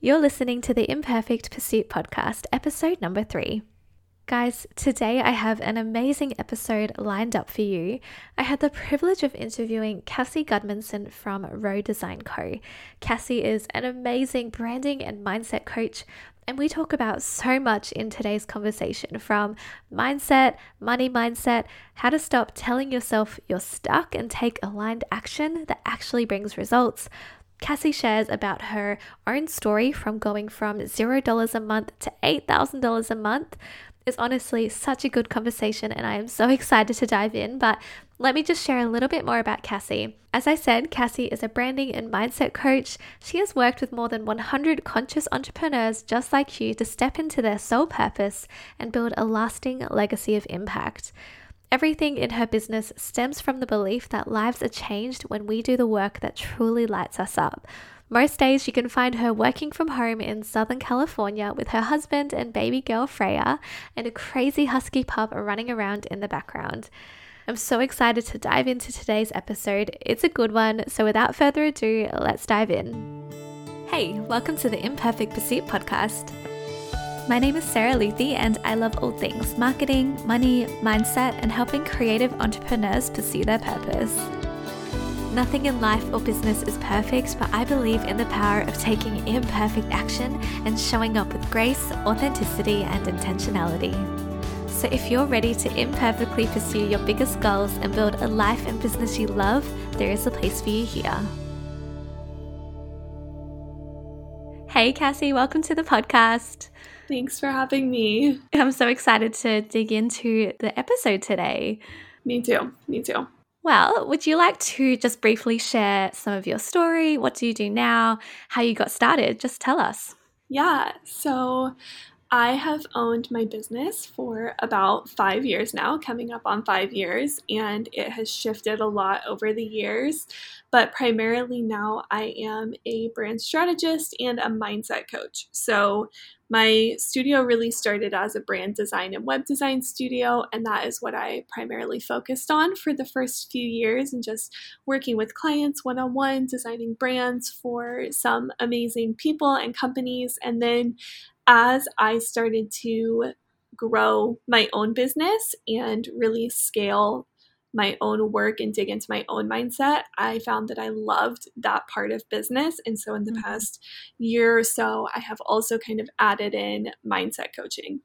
You're listening to the Imperfect Pursuit podcast, episode number three. Guys, today I have an amazing episode lined up for you. I had the privilege of interviewing Cassie Gudmundson from Reux Design Co. Cassie is an amazing branding and mindset coach, and we talk about so much in today's conversation from mindset, money mindset, how to stop telling yourself you're stuck and take aligned action that actually brings results Cassie shares about her own story from going from $0 a month to $8,000 a month. It's honestly such a good conversation, and I am so excited to dive in. But let me just share a little bit more about Cassie. As I said, Cassie is a branding and mindset coach. She has worked with more than 100 conscious entrepreneurs just like you to step into their sole purpose and build a lasting legacy of impact. Everything in her business stems from the belief that lives are changed when we do the work that truly lights us up. Most days, you can find her working from home in Southern California with her husband and baby girl Freya and a crazy husky pup running around in the background. I'm so excited to dive into today's episode. It's a good one, so without further ado, let's dive in. Hey, welcome to the Imperfect Pursuit podcast. My name is Sarah Luthi, and I love all things marketing, money, mindset, and helping creative entrepreneurs pursue their purpose. Nothing in life or business is perfect, but I believe in the power of taking imperfect action and showing up with grace, authenticity, and intentionality. So, if you're ready to imperfectly pursue your biggest goals and build a life and business you love, there is a place for you here. Hey, Cassie, welcome to the podcast. Thanks for having me. I'm so excited to dig into the episode today. Me too. Me too. Well, would you like to just briefly share some of your story? What do you do now? How you got started? Just tell us. Yeah. So, I have owned my business for about five years now, coming up on five years, and it has shifted a lot over the years. But primarily now, I am a brand strategist and a mindset coach. So, my studio really started as a brand design and web design studio, and that is what I primarily focused on for the first few years and just working with clients one on one, designing brands for some amazing people and companies. And then as I started to grow my own business and really scale my own work and dig into my own mindset, I found that I loved that part of business. And so in the mm-hmm. past year or so, I have also kind of added in mindset coaching.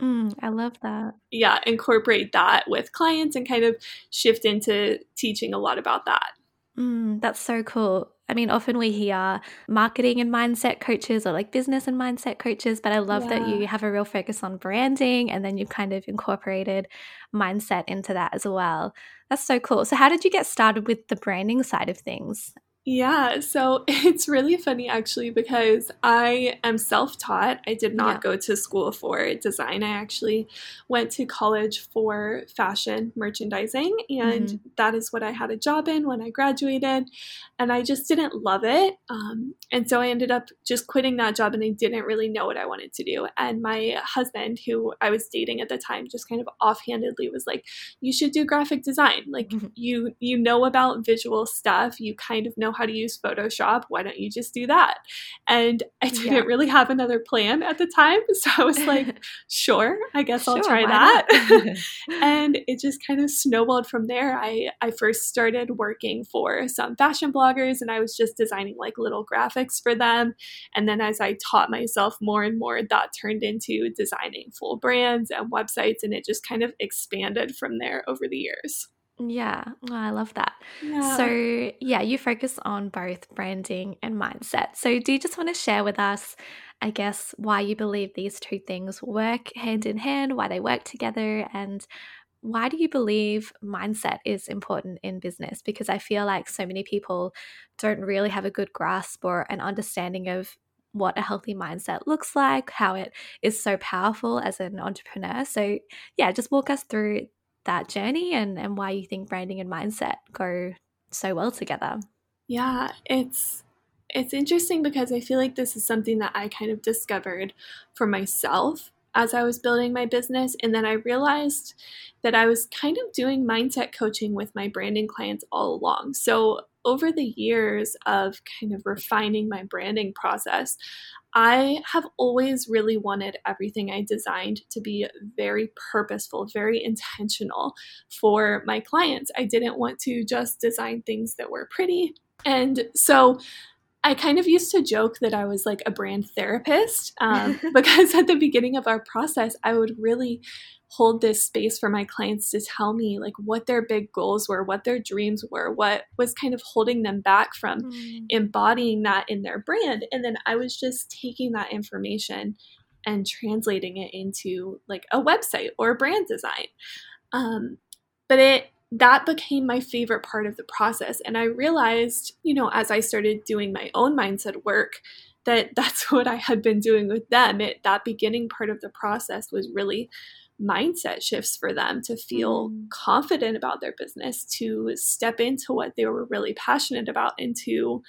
Mm, I love that. Yeah, incorporate that with clients and kind of shift into teaching a lot about that. Mm, that's so cool. I mean, often we hear marketing and mindset coaches or like business and mindset coaches, but I love yeah. that you have a real focus on branding and then you've kind of incorporated mindset into that as well. That's so cool. So, how did you get started with the branding side of things? Yeah, so it's really funny actually because I am self taught. I did not yeah. go to school for design. I actually went to college for fashion merchandising, and mm-hmm. that is what I had a job in when I graduated. And I just didn't love it. Um, and so I ended up just quitting that job, and I didn't really know what I wanted to do. And my husband, who I was dating at the time, just kind of offhandedly was like, You should do graphic design. Like, mm-hmm. you, you know about visual stuff, you kind of know how to use Photoshop. Why don't you just do that? And I didn't yeah. really have another plan at the time. So I was like, sure, I guess sure, I'll try that. and it just kind of snowballed from there. I, I first started working for some fashion bloggers and I was just designing like little graphics for them. And then as I taught myself more and more, that turned into designing full brands and websites. And it just kind of expanded from there over the years. Yeah, oh, I love that. Yeah. So, yeah, you focus on both branding and mindset. So, do you just want to share with us, I guess, why you believe these two things work hand in hand, why they work together, and why do you believe mindset is important in business? Because I feel like so many people don't really have a good grasp or an understanding of what a healthy mindset looks like, how it is so powerful as an entrepreneur. So, yeah, just walk us through that journey and, and why you think branding and mindset go so well together. Yeah, it's it's interesting because I feel like this is something that I kind of discovered for myself as I was building my business. And then I realized that I was kind of doing mindset coaching with my branding clients all along. So over the years of kind of refining my branding process, I have always really wanted everything I designed to be very purposeful, very intentional for my clients. I didn't want to just design things that were pretty. And so I kind of used to joke that I was like a brand therapist um, because at the beginning of our process, I would really hold this space for my clients to tell me like what their big goals were, what their dreams were, what was kind of holding them back from mm. embodying that in their brand. And then I was just taking that information and translating it into like a website or a brand design. Um, but it that became my favorite part of the process. And I realized, you know, as I started doing my own mindset work, that that's what I had been doing with them. It, that beginning part of the process was really mindset shifts for them to feel mm. confident about their business, to step into what they were really passionate about, and to,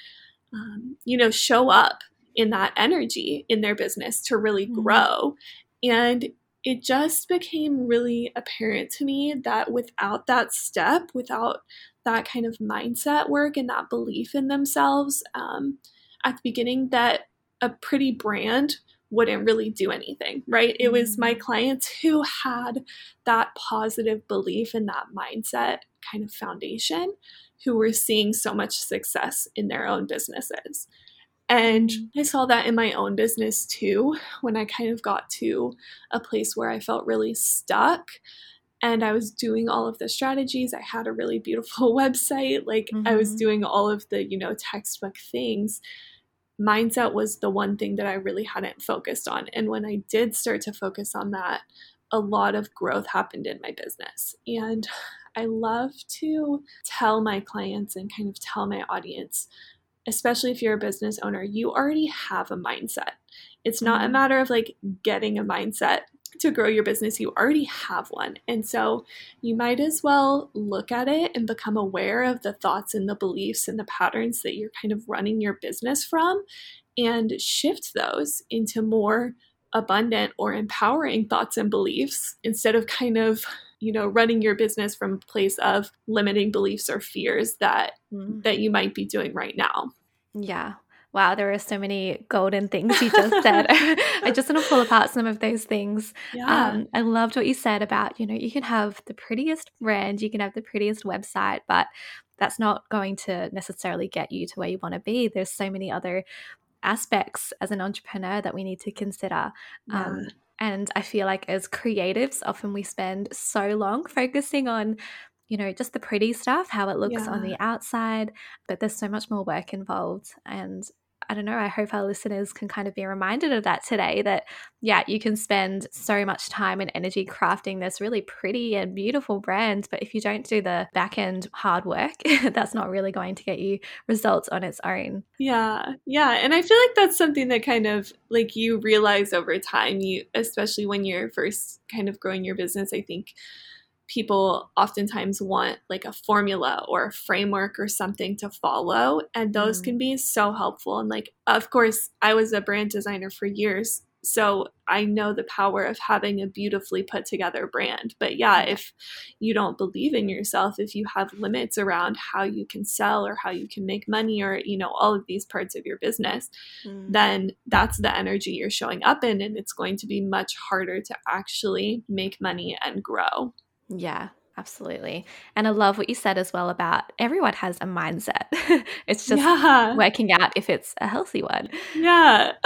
um, you know, show up in that energy in their business to really mm. grow. And it just became really apparent to me that without that step, without that kind of mindset work and that belief in themselves um, at the beginning, that a pretty brand wouldn't really do anything, right? It was my mm-hmm. clients who had that positive belief and that mindset kind of foundation who were seeing so much success in their own businesses. And. I saw that in my own business too, when I kind of got to a place where I felt really stuck and I was doing all of the strategies. I had a really beautiful website. Like mm-hmm. I was mm-hmm. doing all of the, you know, textbook things. Mindset was the one thing that I really hadn't focused on. And when I did start to focus on that, a lot of growth happened in my business. And I love to tell my clients and kind of tell my audience especially if you're a business owner, you already have a mindset. It's not a mm-hmm. matter of like getting a mindset to grow your business, you already have one. And so you might as well look at it and become aware of the thoughts and the beliefs and the patterns that you're kind of running your business from and shift those into more abundant or empowering thoughts and beliefs instead of kind of you know running your business from a place of limiting beliefs or fears that mm. that you might be doing right now yeah wow there are so many golden things you just said i just want to pull apart some of those things yeah. Um, i loved what you said about you know you can have the prettiest brand you can have the prettiest website but that's not going to necessarily get you to where you want to be there's so many other aspects as an entrepreneur that we need to consider yeah. um, and I feel like as creatives, often we spend so long focusing on, you know, just the pretty stuff, how it looks yeah. on the outside, but there's so much more work involved. And I don't know, I hope our listeners can kind of be reminded of that today that, yeah, you can spend so much time and energy crafting this really pretty and beautiful brand. But if you don't do the back end hard work, that's not really going to get you results on its own. Yeah. Yeah. And I feel like that's something that kind of like you realize over time, you, especially when you're first kind of growing your business, I think people oftentimes want like a formula or a framework or something to follow and those mm. can be so helpful and like of course i was a brand designer for years so i know the power of having a beautifully put together brand but yeah if you don't believe in yourself if you have limits around how you can sell or how you can make money or you know all of these parts of your business mm. then that's the energy you're showing up in and it's going to be much harder to actually make money and grow yeah, absolutely. And I love what you said as well about everyone has a mindset. it's just yeah. working out if it's a healthy one. Yeah.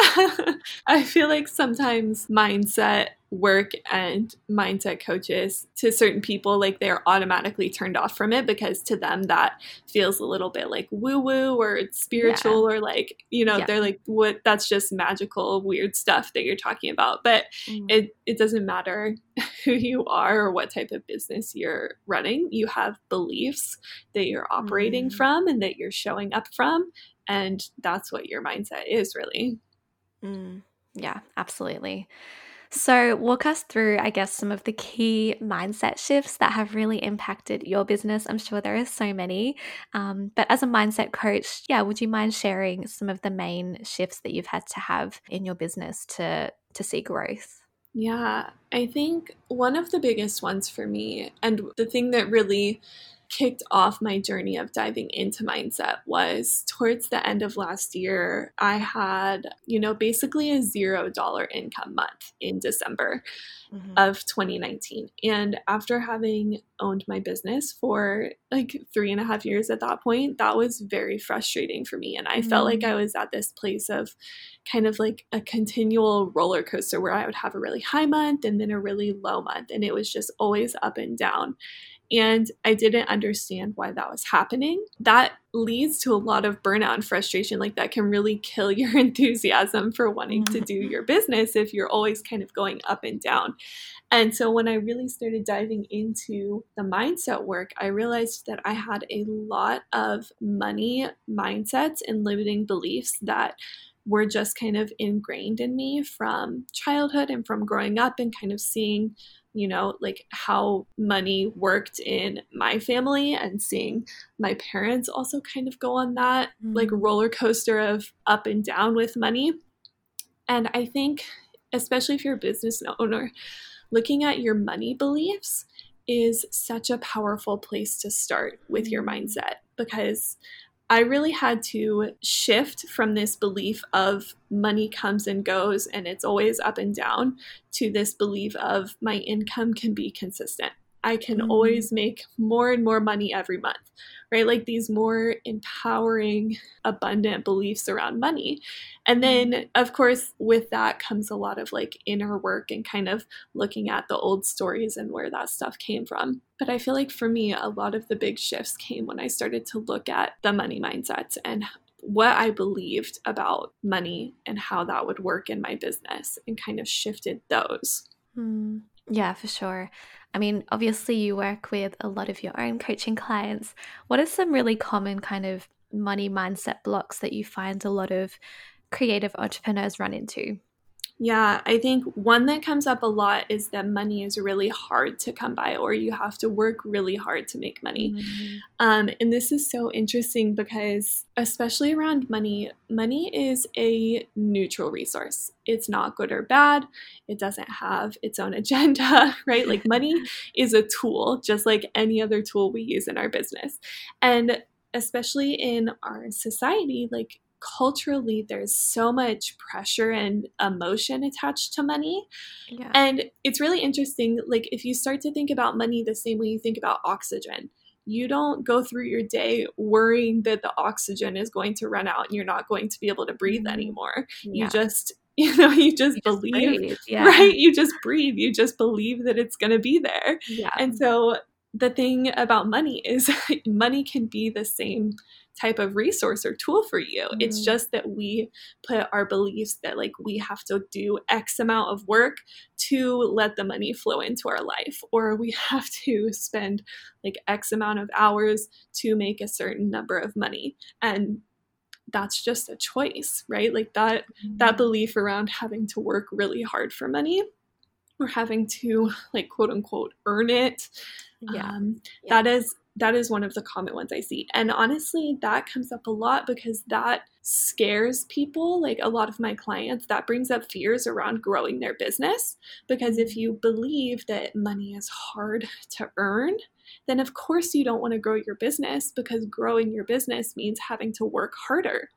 I feel like sometimes mindset work and mindset coaches to certain people like they're automatically turned off from it because to them that feels a little bit like woo woo or it's spiritual yeah. or like you know yeah. they're like what that's just magical weird stuff that you're talking about but mm. it it doesn't matter who you are or what type of business you're running you have beliefs that you're operating mm. from and that you're showing up from and that's what your mindset is really mm. yeah absolutely so, walk us through, I guess, some of the key mindset shifts that have really impacted your business. I'm sure there are so many. Um, but as a mindset coach, yeah, would you mind sharing some of the main shifts that you've had to have in your business to to see growth? Yeah, I think one of the biggest ones for me, and the thing that really kicked off my journey of diving into mindset was towards the end of last year. I had, you know, basically a zero dollar income month in December mm-hmm. of 2019. And after having owned my business for like three and a half years at that point, that was very frustrating for me. And I mm-hmm. felt like mm. I was at this place of kind of like a continual roller coaster where I would have a really high month and then a really low month. And it was just always up and down and I didn't understand why that was happening. That leads to a lot of burnout and frustration. Like, that can really kill your enthusiasm for wanting to do mm-hmm. your business if you're always kind of going up and down. And so, when I really started diving into the mindset work, I realized that I had a lot of money mindsets and limiting beliefs that were just kind of ingrained in me from childhood and from growing up and kind of seeing you know, like how money worked in my family and seeing my parents also kind of go on that mm. like roller coaster of up and down with money. And I think, especially if you're a business owner, looking at your money beliefs is such a powerful place to start with your mm. mindset because I really had to shift from this belief of money comes and goes and it's always up and down to this belief of my income can be consistent. I can mm-hmm. always make more and more money every month, right? Like these more empowering, abundant beliefs around money. And then, mm-hmm. of course, with that comes a lot of like inner work and kind of looking at the old stories and where that stuff came from. But I feel like for me, a lot of the big shifts came when I started to look at the money mindsets and what I believed about money and how that would work in my business and kind of shifted those. Mm. Yeah, for sure. I mean, obviously, you work with a lot of your own coaching clients. What are some really common kind of money mindset blocks that you find a lot of creative entrepreneurs run into? Yeah, I think one that comes up a lot is that money is really hard to come by, or you have to work really hard to make money. Mm-hmm. Um, and this is so interesting because, especially around money, money is a neutral resource. It's not good or bad, it doesn't have its own agenda, right? Like, money is a tool, just like any other tool we use in our business. And especially in our society, like culturally there's so much pressure and emotion attached to money yeah. and it's really interesting like if you start to think about money the same way you think about oxygen you don't go through your day worrying that the oxygen is going to run out and you're not going to be able to breathe mm-hmm. anymore yeah. you just you know you just you believe just yeah. right you just breathe you just believe that it's going to be there yeah. and so the thing about money is money can be the same type of resource or tool for you. Mm. It's just that we put our beliefs that like we have to do X amount of work to let the money flow into our life, or we have to spend like X amount of hours to make a certain number of money. And that's just a choice, right? Like that mm. that belief around having to work really hard for money or having to like quote unquote earn it. Yeah. Um, yeah. That is that is one of the common ones I see. And honestly, that comes up a lot because that scares people, like a lot of my clients, that brings up fears around growing their business. Because if you believe that money is hard to earn, then of course you don't want to grow your business because growing your business means having to work harder,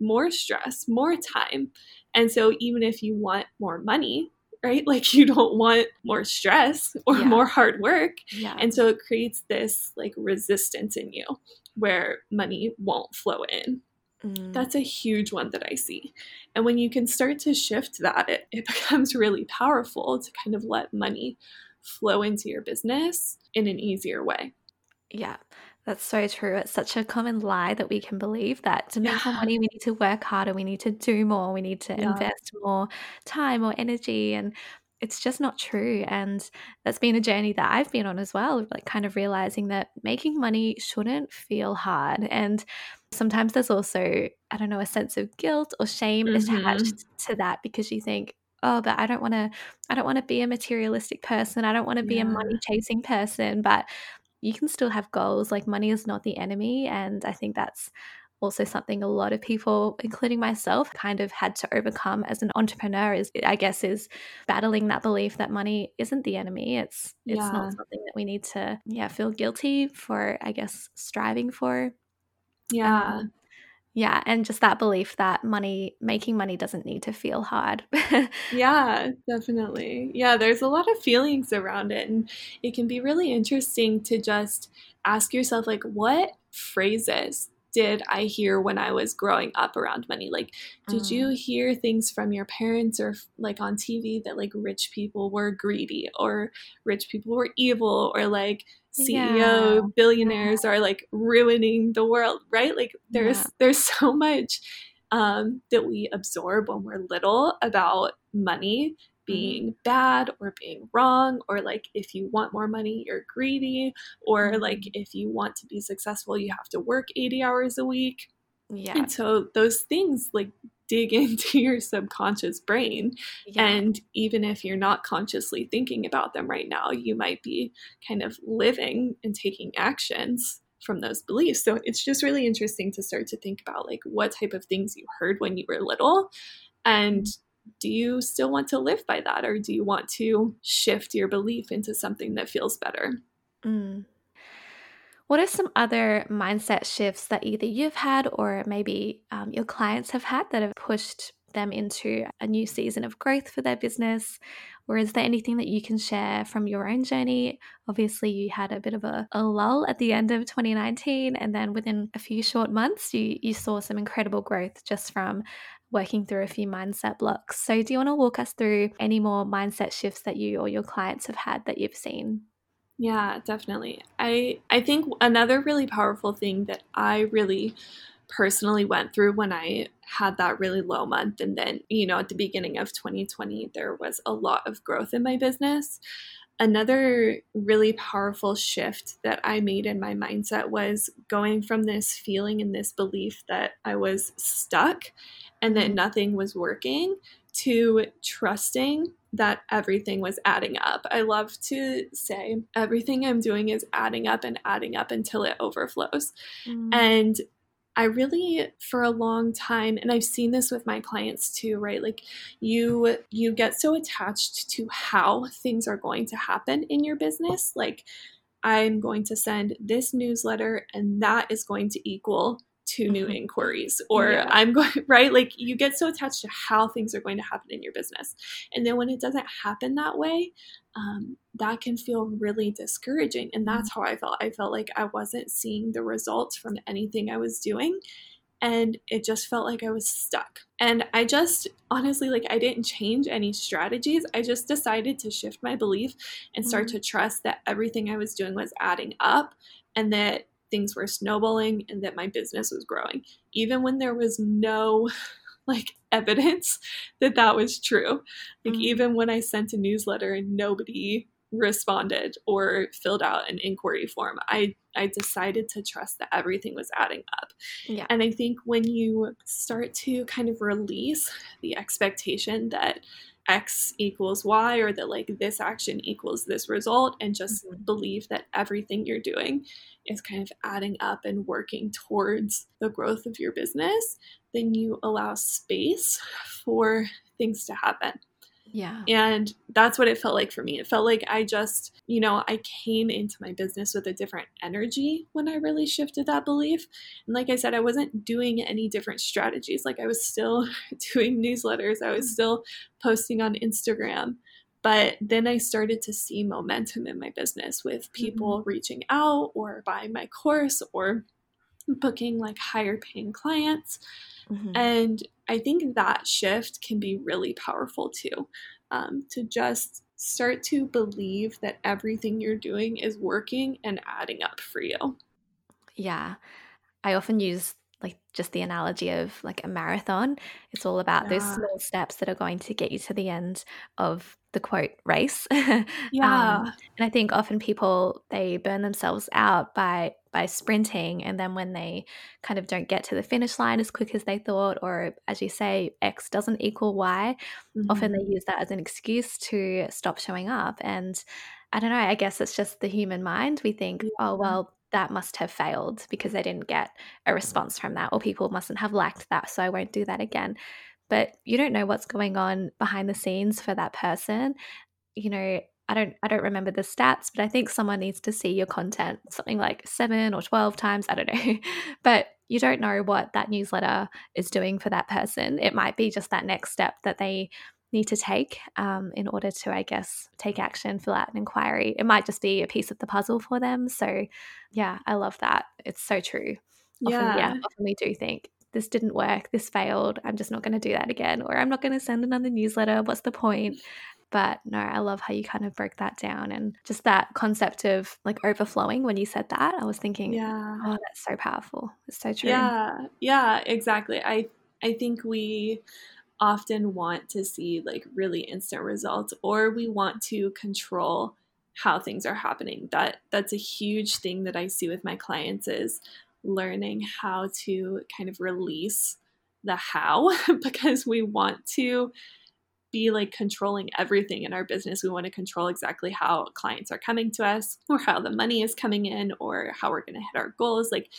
more stress, more time. And so even if you want more money, right? Like you don't want more stress or yeah. more hard work. Yeah. And so it creates this like resistance in you where money won't flow in. Mm. That's a huge one that I see. And when you can start to shift that, it, it becomes really powerful to kind of let money flow into your business in an easier way. Yeah. That's so true. It's such a common lie that we can believe that to make yeah. money, we need to work harder, we need to do more, we need to yeah. invest more time or energy. And it's just not true. And that's been a journey that I've been on as well, like kind of realizing that making money shouldn't feel hard. And sometimes there's also, I don't know, a sense of guilt or shame mm-hmm. attached to that because you think, oh but i don't want to i don't want to be a materialistic person i don't want to be yeah. a money chasing person but you can still have goals. Like money is not the enemy. And I think that's also something a lot of people, including myself, kind of had to overcome as an entrepreneur is I guess is battling that belief that money isn't the enemy. It's it's yeah. not something that we need to yeah, feel guilty for, I guess, striving for. Yeah. Um, yeah, and just that belief that money making money doesn't need to feel hard. yeah, definitely. Yeah, there's a lot of feelings around it and it can be really interesting to just ask yourself like what phrases did I hear when I was growing up around money? Like, did mm. you hear things from your parents or like on TV that like rich people were greedy or rich people were evil or like CEO yeah. billionaires are like ruining the world, right? Like, there's yeah. there's so much um, that we absorb when we're little about money being mm-hmm. bad or being wrong or like if you want more money you're greedy or mm-hmm. like if you want to be successful you have to work 80 hours a week yeah and so those things like dig into your subconscious brain yeah. and even if you're not consciously thinking about them right now you might be kind of living and taking actions from those beliefs so it's just really interesting to start to think about like what type of things you heard when you were little and do you still want to live by that or do you want to shift your belief into something that feels better? Mm. What are some other mindset shifts that either you've had or maybe um, your clients have had that have pushed them into a new season of growth for their business? Or is there anything that you can share from your own journey? Obviously, you had a bit of a, a lull at the end of 2019, and then within a few short months, you, you saw some incredible growth just from working through a few mindset blocks. So, do you want to walk us through any more mindset shifts that you or your clients have had that you've seen? Yeah, definitely. I I think another really powerful thing that I really personally went through when I had that really low month and then, you know, at the beginning of 2020 there was a lot of growth in my business. Another really powerful shift that I made in my mindset was going from this feeling and this belief that I was stuck and that mm-hmm. nothing was working to trusting that everything was adding up. I love to say everything I'm doing is adding up and adding up until it overflows. Mm. And I really for a long time and I've seen this with my clients too, right? Like you you get so attached to how things are going to happen in your business, like I'm going to send this newsletter and that is going to equal two new mm-hmm. inquiries or yeah. i'm going right like you get so attached to how things are going to happen in your business and then when it doesn't happen that way um, that can feel really discouraging and that's mm-hmm. how i felt i felt like i wasn't seeing the results from anything i was doing and it just felt like I was stuck. And I just honestly, like, I didn't change any strategies. I just decided to shift my belief and start mm-hmm. to trust that everything I was doing was adding up and that things were snowballing and that my business was growing, even when there was no like evidence that that was true. Like, mm-hmm. even when I sent a newsletter and nobody responded or filled out an inquiry form, I, I decided to trust that everything was adding up. Yeah. And I think when you start to kind of release the expectation that X equals Y or that like this action equals this result and just mm-hmm. believe that everything you're doing is kind of adding up and working towards the growth of your business, then you allow space for things to happen. Yeah. And that's what it felt like for me. It felt like I just, you know, I came into my business with a different energy when I really shifted that belief. And like I said, I wasn't doing any different strategies. Like I was still doing newsletters, I was mm. still posting on Instagram. But then I started to see momentum in my business with people mm-hmm. reaching out or buying my course or booking like higher paying clients. Mm-hmm. And I think that shift can be really powerful too. Um, to just start to believe that everything you're doing is working and adding up for you. Yeah. I often use like just the analogy of like a marathon. It's all about yeah. those small steps that are going to get you to the end of the quote race. yeah. Um, and I think often people they burn themselves out by by sprinting and then when they kind of don't get to the finish line as quick as they thought or as you say x doesn't equal y mm-hmm. often they use that as an excuse to stop showing up and I don't know, I guess it's just the human mind. We think, oh, well, that must have failed because they didn't get a response from that, or people mustn't have liked that, so I won't do that again. But you don't know what's going on behind the scenes for that person. You know, I don't I don't remember the stats, but I think someone needs to see your content something like 7 or 12 times, I don't know. but you don't know what that newsletter is doing for that person. It might be just that next step that they need to take um, in order to, I guess, take action, fill out an inquiry. It might just be a piece of the puzzle for them. So, yeah, I love that. It's so true. Often, yeah. yeah often we do think this didn't work, this failed, I'm just not going to do that again, or I'm not going to send another newsletter. What's the point? But no, I love how you kind of broke that down and just that concept of like overflowing when you said that. I was thinking, yeah, oh, that's so powerful. It's so true. Yeah, yeah, exactly. I I think we often want to see like really instant results or we want to control how things are happening. That that's a huge thing that I see with my clients is learning how to kind of release the how because we want to be like controlling everything in our business. We want to control exactly how clients are coming to us or how the money is coming in or how we're going to hit our goals. Like,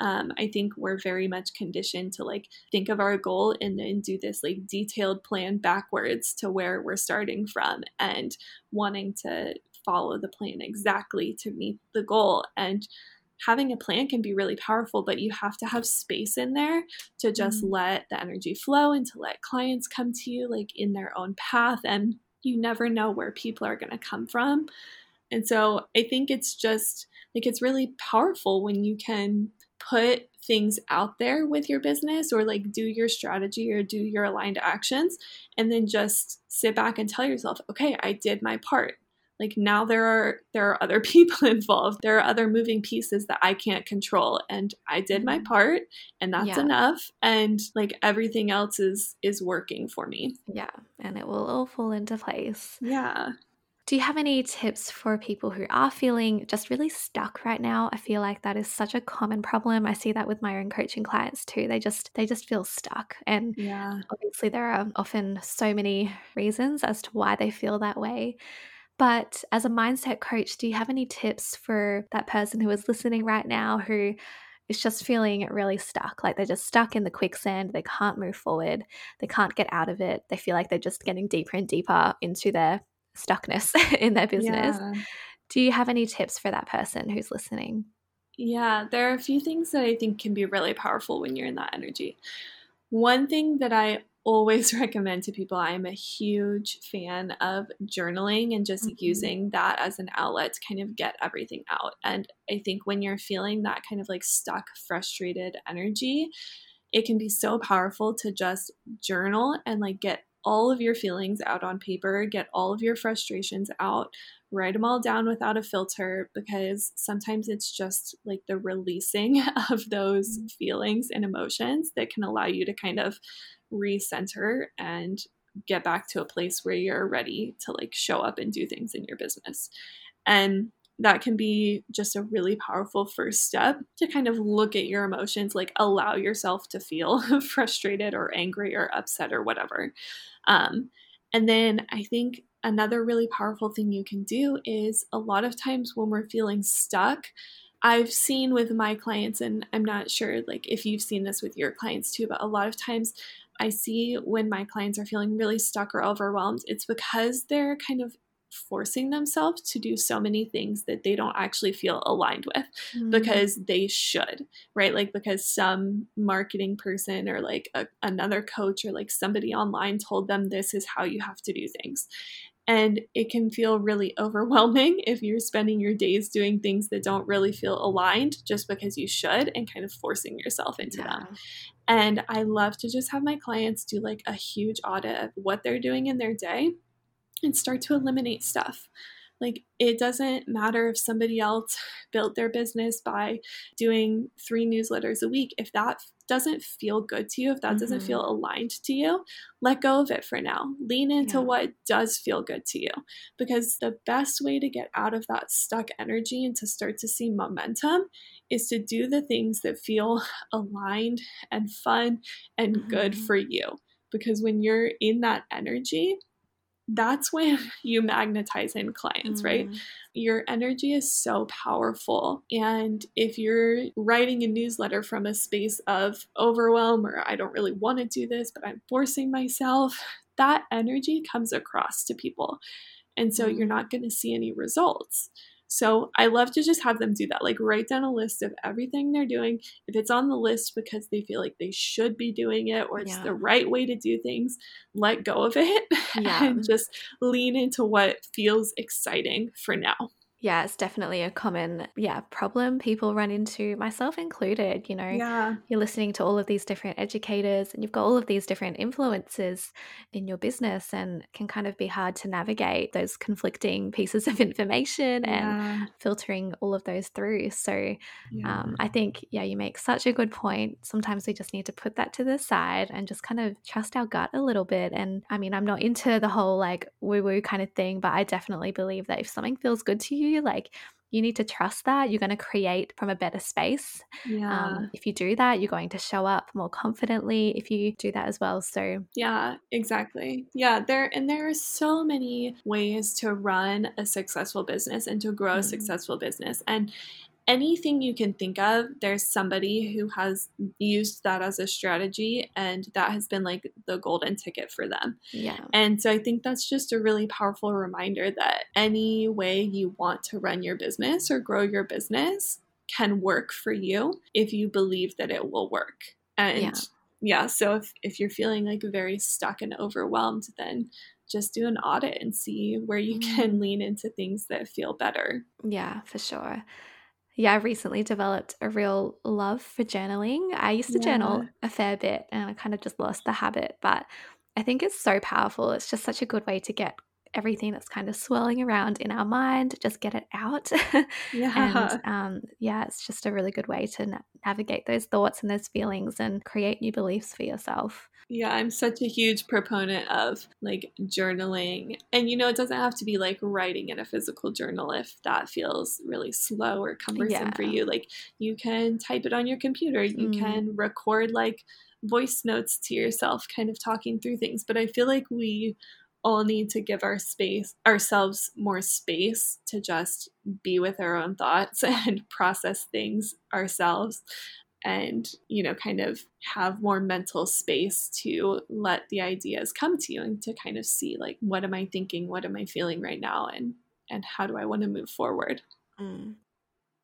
um, I think we're very much conditioned to like think of our goal and then do this like detailed plan backwards to where we're starting from and wanting to follow the plan exactly to meet the goal. And having a plan can be really powerful, but you have to have space in there to just mm-hmm. let the energy flow and to let clients come to you like in their own path. And you never know where people are going to come from. And so I think it's just like it's really powerful when you can put things out there with your business or like do your strategy or do your aligned actions and then just sit back and tell yourself, okay, I did my part. Like now there are there are other people involved. There are other moving pieces that i can't control and i did my mm-hmm. part and that's yeah. enough and like everything else is is working for me. Yeah and it will all fall into place. Yeah do you have any tips for people who are feeling just really stuck right now? I feel like that is such a common problem. I see that with my own coaching clients too. They just they just feel stuck. And yeah. obviously there are often so many reasons as to why they feel that way. But as a mindset coach, do you have any tips for that person who is listening right now who is just feeling really stuck? Like they're just stuck in the quicksand, they can't move forward, they can't get out of it, they feel like they're just getting deeper and deeper into their stuckness in their business. Yeah. Do you have any tips for that person who's listening? Yeah, there are a few things that I think can be really powerful when you're in that energy. One thing that I always recommend to people. I'm a huge fan of journaling and just mm-hmm. using that as an outlet to kind of get everything out. And I think when you're feeling that kind of like stuck, frustrated energy, it can be so powerful to just journal and like get all of your feelings out on paper, get all of your frustrations out, write them all down without a filter because sometimes it's just like the releasing of those mm-hmm. feelings and emotions that can allow you to kind of recenter and get back to a place where you're ready to like show up and do things in your business. And that can be just a really powerful first step to kind of look at your emotions, like allow yourself to feel frustrated or angry or upset or whatever. Um, and then I think another really powerful thing you can do is a lot of times when we're feeling stuck, I've seen with my clients, and I'm not sure like if you've seen this with your clients too, but a lot of times I see when my clients are feeling really stuck or overwhelmed, it's because they're kind of forcing themselves to do so many things that they don't actually feel aligned with mm. because they should, right? Like because some marketing person or like a, another coach or like somebody online told them this is how you have to do things. And it can feel really overwhelming if you're spending your days doing things that don't really feel aligned just because you should and kind of forcing yourself into yeah. them. And I love to just have my clients do like a huge audit of what they're doing in their day and start to eliminate stuff. Like, it doesn't matter if somebody else built their business by doing three newsletters a week. If that doesn't feel good to you, if that mm-hmm. doesn't feel aligned to you, let go of it for now. Lean into yeah. what does feel good to you. Because the best way to get out of that stuck energy and to start to see momentum is to do the things that feel aligned and fun and mm-hmm. good for you. Because when you're in that energy, that's when you magnetize in clients, mm. right? Your energy is so powerful. And if you're writing a newsletter from a space of overwhelm or I don't really want to do this, but I'm forcing myself, that energy comes across to people. And so mm. you're not going to see any results. So I love to just have them do that. Like write down a list of everything they're doing. If it's on the list because they feel like they should be doing it or it's yeah. the right way to do things, let go of it yeah. and just lean into what feels exciting for now yeah, it's definitely a common, yeah, problem people run into, myself included. You know, yeah. you're listening to all of these different educators and you've got all of these different influences in your business, and can kind of be hard to navigate those conflicting pieces of information yeah. and filtering all of those through. So, yeah. um, I think, yeah, you make such a good point. Sometimes we just need to put that to the side and just kind of trust our gut a little bit. And I mean, I'm not into the whole like woo woo kind of thing, but I definitely believe that if something feels good to you, like you need to trust that you're going to create from a better space. Yeah. Um, if you do that, you're going to show up more confidently if you do that as well. So, yeah, exactly. Yeah, there and there are so many ways to run a successful business and to grow mm. a successful business. And anything you can think of, there's somebody who has used that as a strategy and that has been like the golden ticket for them. Yeah. And so I think that's just a really powerful reminder that any way you want to run your business or grow your business can work for you if you believe that it will work. And yeah, yeah so if, if you're feeling like very stuck and overwhelmed, then just do an audit and see where you can mm. lean into things that feel better. Yeah, for sure yeah, I recently developed a real love for journaling. I used to yeah. journal a fair bit and I kind of just lost the habit, but I think it's so powerful. It's just such a good way to get everything that's kind of swirling around in our mind, just get it out. Yeah. and um, yeah, it's just a really good way to na- navigate those thoughts and those feelings and create new beliefs for yourself. Yeah, I'm such a huge proponent of like journaling. And you know, it doesn't have to be like writing in a physical journal if that feels really slow or cumbersome yeah. for you. Like you can type it on your computer, you mm. can record like voice notes to yourself, kind of talking through things. But I feel like we all need to give our space ourselves more space to just be with our own thoughts and process things ourselves and you know kind of have more mental space to let the ideas come to you and to kind of see like what am i thinking what am i feeling right now and and how do i want to move forward mm.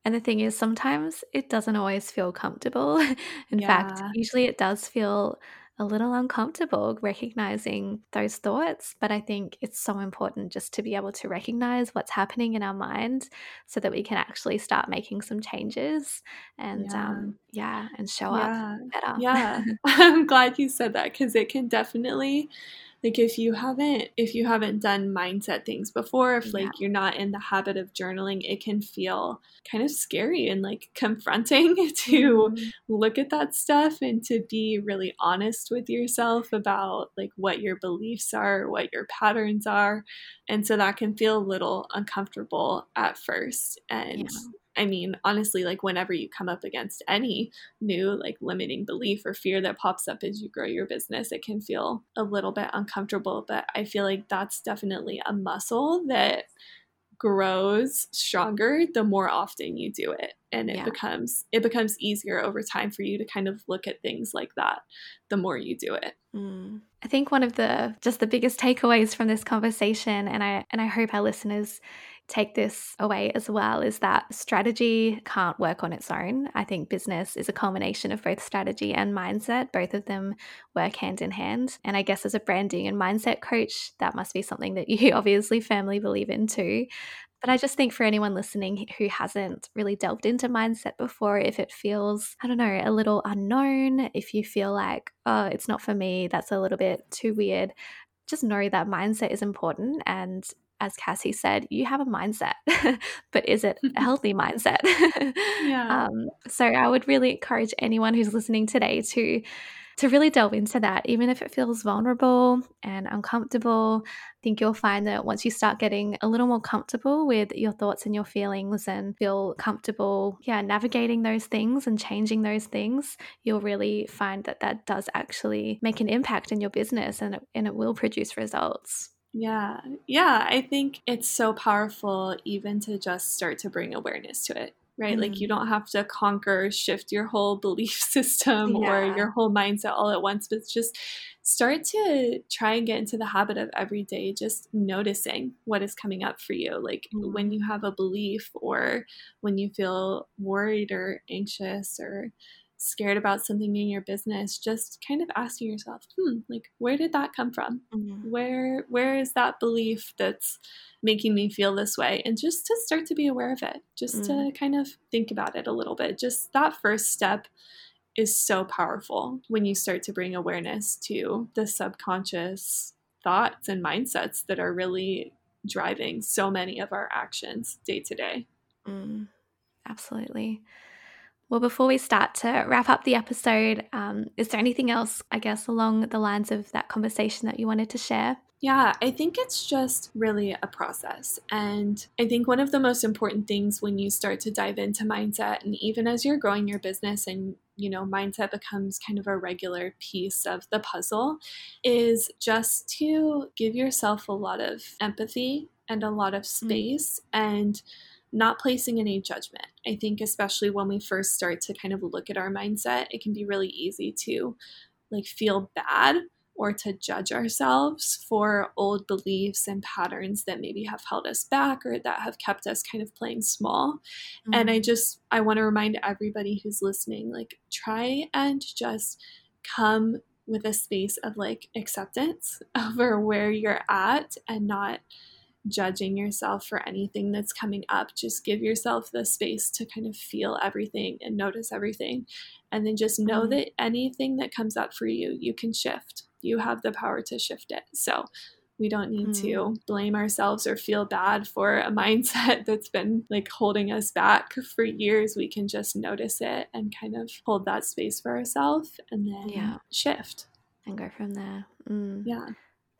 and the thing is sometimes it doesn't always feel comfortable in yeah. fact usually it does feel a little uncomfortable recognizing those thoughts. But I think it's so important just to be able to recognize what's happening in our mind so that we can actually start making some changes and, yeah, um, yeah and show yeah. up better. Yeah. I'm glad you said that because it can definitely like if you haven't if you haven't done mindset things before if like yeah. you're not in the habit of journaling it can feel kind of scary and like confronting to mm-hmm. look at that stuff and to be really honest with yourself about like what your beliefs are what your patterns are and so that can feel a little uncomfortable at first and yeah. I mean, honestly, like whenever you come up against any new like limiting belief or fear that pops up as you grow your business, it can feel a little bit uncomfortable. But I feel like that's definitely a muscle that grows stronger the more often you do it and it yeah. becomes it becomes easier over time for you to kind of look at things like that the more you do it mm. i think one of the just the biggest takeaways from this conversation and i and i hope our listeners take this away as well is that strategy can't work on its own. I think business is a culmination of both strategy and mindset. Both of them work hand in hand. And I guess as a branding and mindset coach, that must be something that you obviously firmly believe in too. But I just think for anyone listening who hasn't really delved into mindset before, if it feels, I don't know, a little unknown, if you feel like, oh, it's not for me, that's a little bit too weird, just know that mindset is important and as Cassie said, you have a mindset, but is it a healthy mindset? yeah. Um, so I would really encourage anyone who's listening today to to really delve into that, even if it feels vulnerable and uncomfortable. I think you'll find that once you start getting a little more comfortable with your thoughts and your feelings and feel comfortable, yeah, navigating those things and changing those things, you'll really find that that does actually make an impact in your business and it, and it will produce results. Yeah. Yeah. I think it's so powerful even to just start to bring awareness to it right? Mm. Like you mm. don't have to conquer, shift your whole belief system yeah. or your whole mindset all at once, but just start to try and get into the habit of every day just noticing what is coming up for you. Like mm. when you have a belief or when you feel worried or anxious or scared about something in your business just kind of asking yourself hmm like where did that come from? Mm-hmm. where where is that belief that's making me feel this way? And just to start to be aware of it just mm-hmm. to kind of think about it a little bit. Just that first step is so powerful when you start to bring awareness to the subconscious thoughts and mindsets that are really driving so many of our actions day to day. Mm, absolutely well, before we start to wrap up the episode, um, is there anything else, I guess, along the lines of that conversation that you wanted to share? Yeah, I think it's just really a process. And I think one of the most important things when you start to dive into mindset, and even as you're growing your business and you know, mindset becomes kind of a regular piece of the puzzle, is just to give yourself a lot of empathy and a lot of mm. space mm-hmm. and not placing any judgment. I think, especially when we first start to kind of look at our mindset, it can be really easy to like feel bad or to judge ourselves for old beliefs and patterns that maybe have held us back or that have kept us kind of playing small. Mm-hmm. And I mm-hmm. just, I want to remind everybody who's listening like, try and just come with a space of like acceptance over where you're at and not judging yourself for anything that's coming up. Just give yourself the space to kind of feel everything and notice everything. And then just know mm-hmm. that anything that comes up for you, you can shift. You have the power to shift it. So we don't need mm-hmm. to blame ourselves or feel bad for a mindset that's been like holding us back for years. We can just notice it and kind of hold that space for ourselves and then yeah. shift and go from there. Mm. Yeah.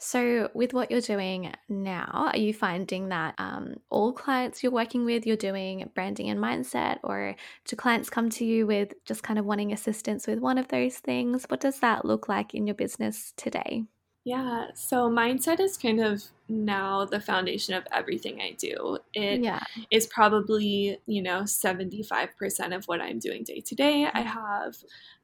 So, with what you're doing now, are you finding that um, all clients you're working with, you're doing branding and mindset, or do clients come to you with just kind of wanting assistance with one of those things? What does that look like in your business today? Yeah, so mindset is kind of now the foundation of everything I do. It yeah. is probably, you know, 75% of what I'm doing day to day. I have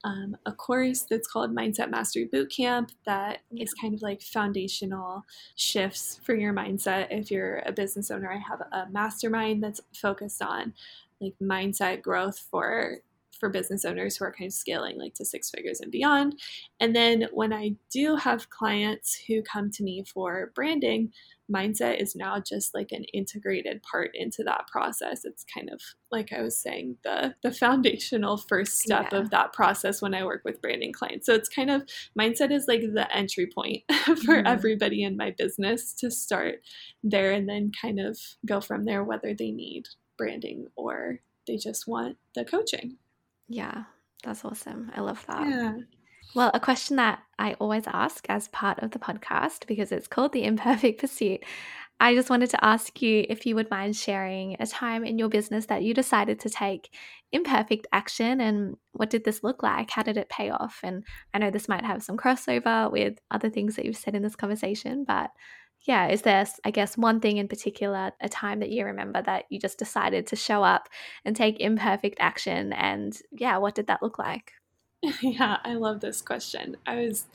um, a course that's called Mindset Mastery Bootcamp that is kind of like foundational shifts for your mindset. If you're a business owner, I have a mastermind that's focused on like mindset growth for for business owners who are kind of scaling like to six figures and beyond. And then when I do have clients who come to me for branding, mindset is now just like an integrated part into that process. It's kind of like I was saying, the the foundational first step yeah. of that process when I work with branding clients. So it's kind of mindset is like the entry point for mm-hmm. everybody in my business to start there and then kind of go from there whether they need branding or they just want the coaching. Yeah, that's awesome. I love that. Yeah. Well, a question that I always ask as part of the podcast, because it's called The Imperfect Pursuit, I just wanted to ask you if you would mind sharing a time in your business that you decided to take imperfect action and what did this look like? How did it pay off? And I know this might have some crossover with other things that you've said in this conversation, but yeah, is there, I guess, one thing in particular, a time that you remember that you just decided to show up and take imperfect action? And yeah, what did that look like? Yeah, I love this question. I was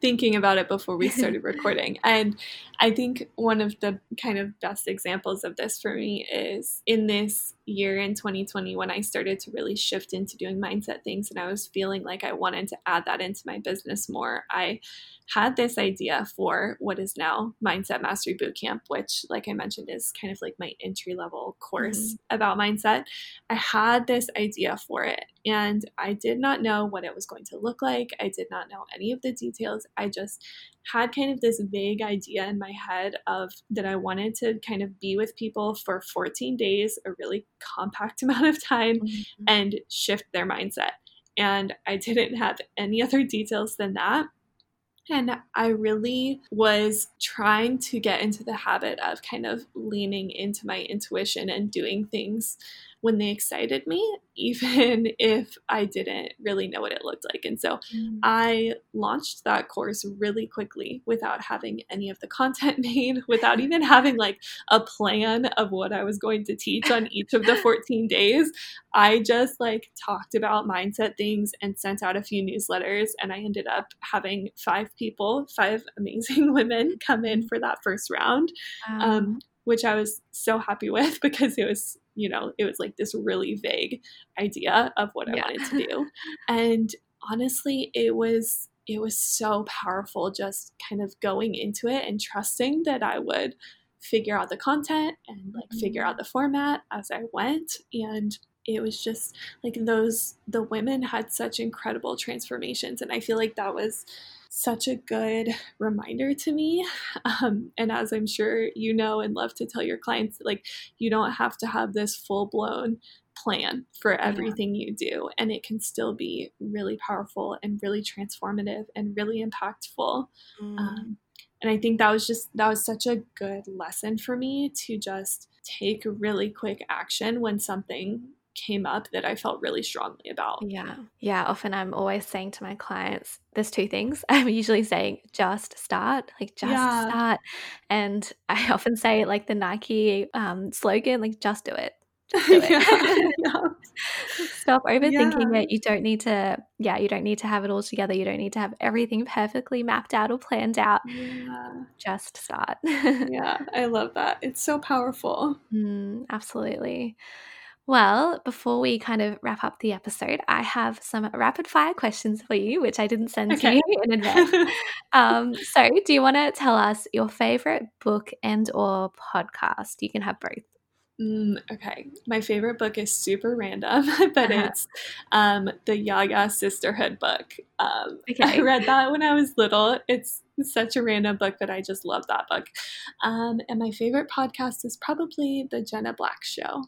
thinking about it before we started recording. And I think one of the kind of best examples of this for me is in this year in 2020 when I started to really shift into doing mindset things and I was feeling like I wanted to add that into my business more. I had this idea for what is now Mindset Mastery Bootcamp, which, like I mentioned, is kind of like my entry level course mm-hmm. about mindset. I had this idea for it and I did not know what it was going to look like. I did not know any of the details. I just had kind of this vague idea in my head of that I wanted to kind of be with people for 14 days, a really compact amount of time, mm-hmm. and shift their mindset. And I didn't have any other details than that. And I really was trying to get into the habit of kind of leaning into my intuition and doing things when they excited me, even if I didn't really know what it looked like. And so mm. I launched that course really quickly without having any of the content made, without even having like a plan of what I was going to teach on each of the 14 days. I just like talked about mindset things and sent out a few newsletters. And I ended up having five people, five amazing women come in for that first round. Wow. Um, which I was so happy with because it was, you know, it was like this really vague idea of what I yeah. wanted to do. and honestly, it was it was so powerful just kind of going into it and trusting that I would figure out the content and like figure out mm-hmm. the format as I went and it was just like those the women had such incredible transformations and I feel like that was such a good reminder to me. Um, and as I'm sure you know and love to tell your clients, like you don't have to have this full blown plan for everything yeah. you do. And it can still be really powerful and really transformative and really impactful. Mm. Um, and I think that was just, that was such a good lesson for me to just take really quick action when something came up that I felt really strongly about. Yeah. Yeah. Often I'm always saying to my clients, there's two things. I'm usually saying, just start, like, just yeah. start. And I often say, like, the Nike um, slogan, like, just do it. Just do it. yeah. Stop overthinking yeah. it. You don't need to, yeah, you don't need to have it all together. You don't need to have everything perfectly mapped out or planned out. Yeah. Just start. yeah, I love that. It's so powerful. Mm, absolutely. Well, before we kind of wrap up the episode, I have some rapid fire questions for you, which I didn't send okay. to you in advance. um, so, do you want to tell us your favorite book and or podcast? You can have both. Mm, okay, my favorite book is super random, but uh-huh. it's um, the Ya-Ya Sisterhood book. Um, okay. I read that when I was little. It's such a random book, but I just love that book. Um, and my favorite podcast is probably the Jenna Black Show.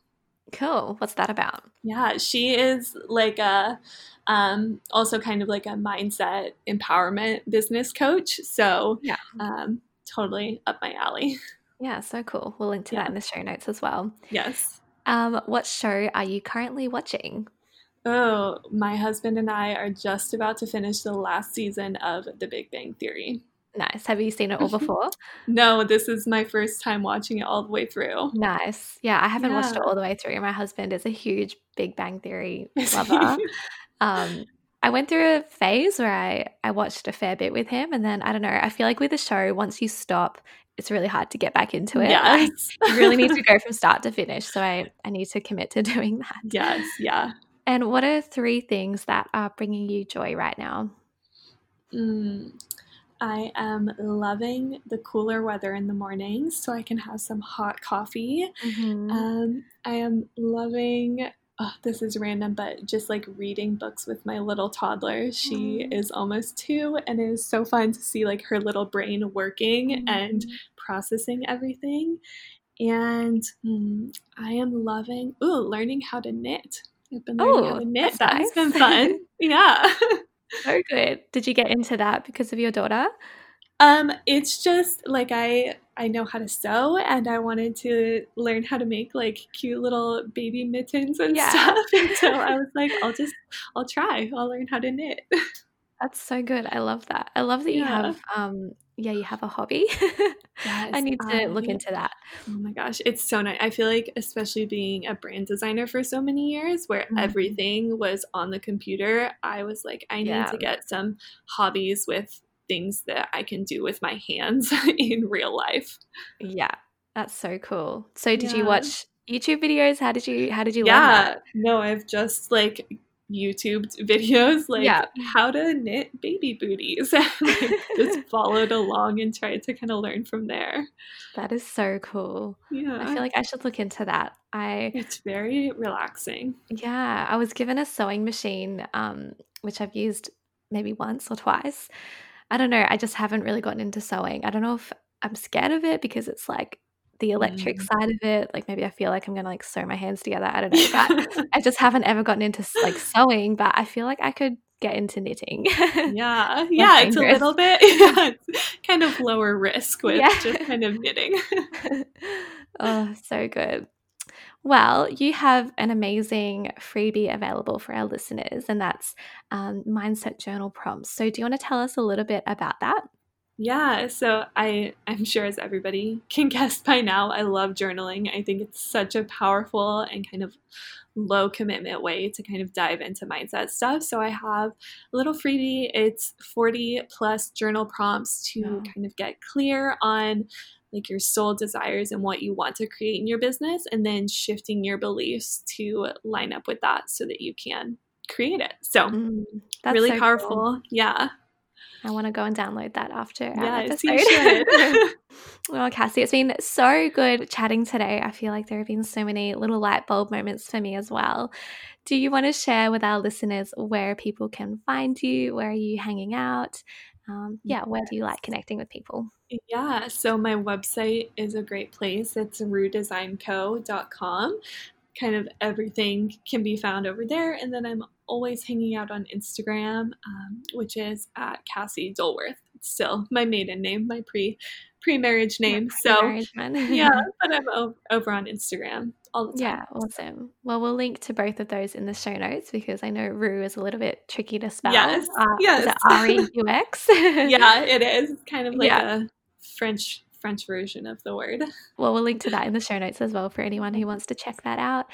Cool. What's that about? Yeah, she is like a um, also kind of like a mindset empowerment business coach. So yeah, um, totally up my alley. Yeah, so cool. We'll link to yeah. that in the show notes as well. Yes. Um, what show are you currently watching? Oh, my husband and I are just about to finish the last season of The Big Bang Theory. Nice. Have you seen it all before? no, this is my first time watching it all the way through. Nice. Yeah, I haven't yeah. watched it all the way through. My husband is a huge Big Bang Theory lover. um, I went through a phase where I, I watched a fair bit with him, and then I don't know. I feel like with a show, once you stop, it's really hard to get back into it. Yes. you really need to go from start to finish. So I, I need to commit to doing that. Yes. Yeah. And what are three things that are bringing you joy right now? Mm, I am loving the cooler weather in the mornings so I can have some hot coffee. Mm-hmm. Um, I am loving, oh, this is random, but just like reading books with my little toddler. She mm. is almost two, and it is so fun to see like her little brain working mm. and processing everything. And mm, I am loving, ooh, learning how to knit. I've been learning how to knit. That nice. has been fun. yeah. so good. Did you get into that because of your daughter? Um, it's just like I I know how to sew and I wanted to learn how to make like cute little baby mittens and yeah. stuff. And so I was like, I'll just I'll try. I'll learn how to knit. That's so good. I love that. I love that yeah. you have um yeah, you have a hobby. yes, I need to look into that. Oh my gosh, it's so nice. I feel like especially being a brand designer for so many years where mm-hmm. everything was on the computer, I was like I need to get some hobbies with things that I can do with my hands in real life. Yeah. That's so cool. So did yeah. you watch YouTube videos? How did you how did you yeah. No, I've just like YouTube videos like yeah. how to knit baby booties. like, just followed along and tried to kind of learn from there. That is so cool. Yeah. I feel like I should look into that. I It's very relaxing. Yeah, I was given a sewing machine um which I've used maybe once or twice. I don't know, I just haven't really gotten into sewing. I don't know if I'm scared of it because it's like the electric mm. side of it. Like maybe I feel like I'm gonna like sew my hands together. I don't know. But I just haven't ever gotten into like sewing, but I feel like I could get into knitting. yeah. yeah. It's a little bit yeah, kind of lower risk with yeah. just kind of knitting. oh, so good. Well, you have an amazing freebie available for our listeners, and that's um, Mindset Journal Prompts. So, do you want to tell us a little bit about that? Yeah, so I I'm sure as everybody can guess by now, I love journaling. I think it's such a powerful and kind of low commitment way to kind of dive into mindset stuff. So I have a little freebie. It's 40 plus journal prompts to kind of get clear on like your soul desires and what you want to create in your business and then shifting your beliefs to line up with that so that you can create it. So mm, really so powerful. Cool. Yeah. I want to go and download that after our yes, episode. well, Cassie, it's been so good chatting today. I feel like there have been so many little light bulb moments for me as well. Do you want to share with our listeners where people can find you? Where are you hanging out? Um, yeah, where do you like connecting with people? Yeah, so my website is a great place. It's reuxdesignco.com. Kind of everything can be found over there. And then I'm always hanging out on Instagram, um, which is at Cassie Dolworth. It's still my maiden name, my pre pre marriage name. So yeah, but I'm over on Instagram all the time. Yeah, awesome. Well, we'll link to both of those in the show notes because I know Reux is a little bit tricky to spell. Yes, uh, yes. R E U X? Yeah, it is. It's kind of like yeah. a French French version of the word. Well, we'll link to that in the show notes as well for anyone who wants to check that out.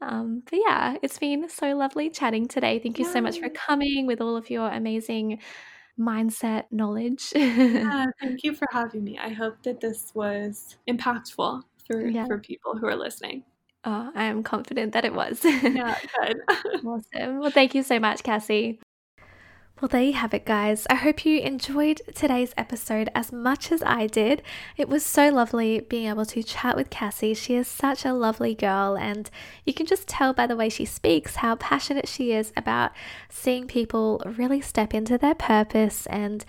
Um, but yeah, it's been so lovely chatting today. Thank you yeah. so much for coming with all of your amazing mindset knowledge. yeah, thank you for having me. I hope that this was impactful for, yeah. for people who are listening. Oh, I am confident that it was. yeah, good. awesome. Well, thank you so much, Cassie. Well, there you have it, guys. I hope you enjoyed today's episode as much as I did. It was so lovely being able to chat with Cassie. She is such a lovely girl, and you can just tell by the way she speaks how passionate she is about seeing people really step into their purpose and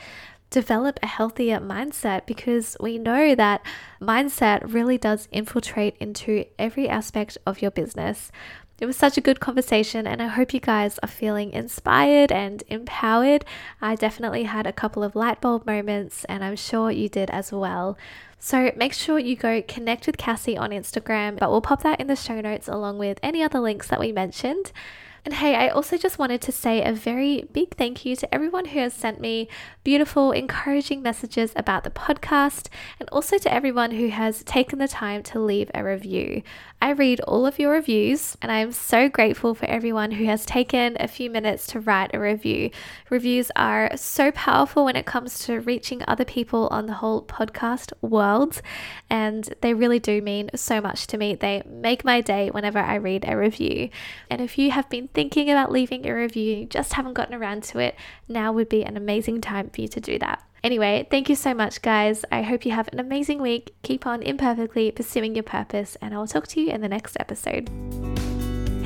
develop a healthier mindset because we know that mindset really does infiltrate into every aspect of your business. It was such a good conversation, and I hope you guys are feeling inspired and empowered. I definitely had a couple of light bulb moments, and I'm sure you did as well. So make sure you go connect with Cassie on Instagram, but we'll pop that in the show notes along with any other links that we mentioned. And hey, I also just wanted to say a very big thank you to everyone who has sent me beautiful, encouraging messages about the podcast, and also to everyone who has taken the time to leave a review. I read all of your reviews, and I am so grateful for everyone who has taken a few minutes to write a review. Reviews are so powerful when it comes to reaching other people on the whole podcast world, and they really do mean so much to me. They make my day whenever I read a review. And if you have been thinking about leaving a review, just haven't gotten around to it, now would be an amazing time for you to do that. Anyway, thank you so much, guys. I hope you have an amazing week. Keep on imperfectly pursuing your purpose, and I will talk to you in the next episode.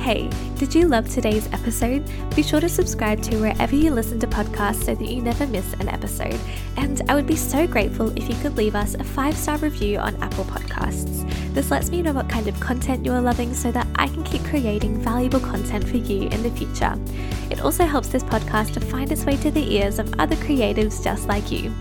Hey, did you love today's episode? Be sure to subscribe to wherever you listen to podcasts so that you never miss an episode. And I would be so grateful if you could leave us a five star review on Apple Podcasts. This lets me know what kind of content you are loving so that I can keep creating valuable content for you in the future. It also helps this podcast to find its way to the ears of other creatives just like you.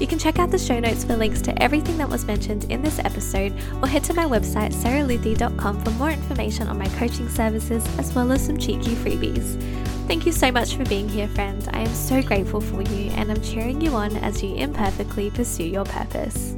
You can check out the show notes for links to everything that was mentioned in this episode or head to my website saraluthi.com for more information on my coaching services as well as some cheeky freebies. Thank you so much for being here, friend. I am so grateful for you and I'm cheering you on as you imperfectly pursue your purpose.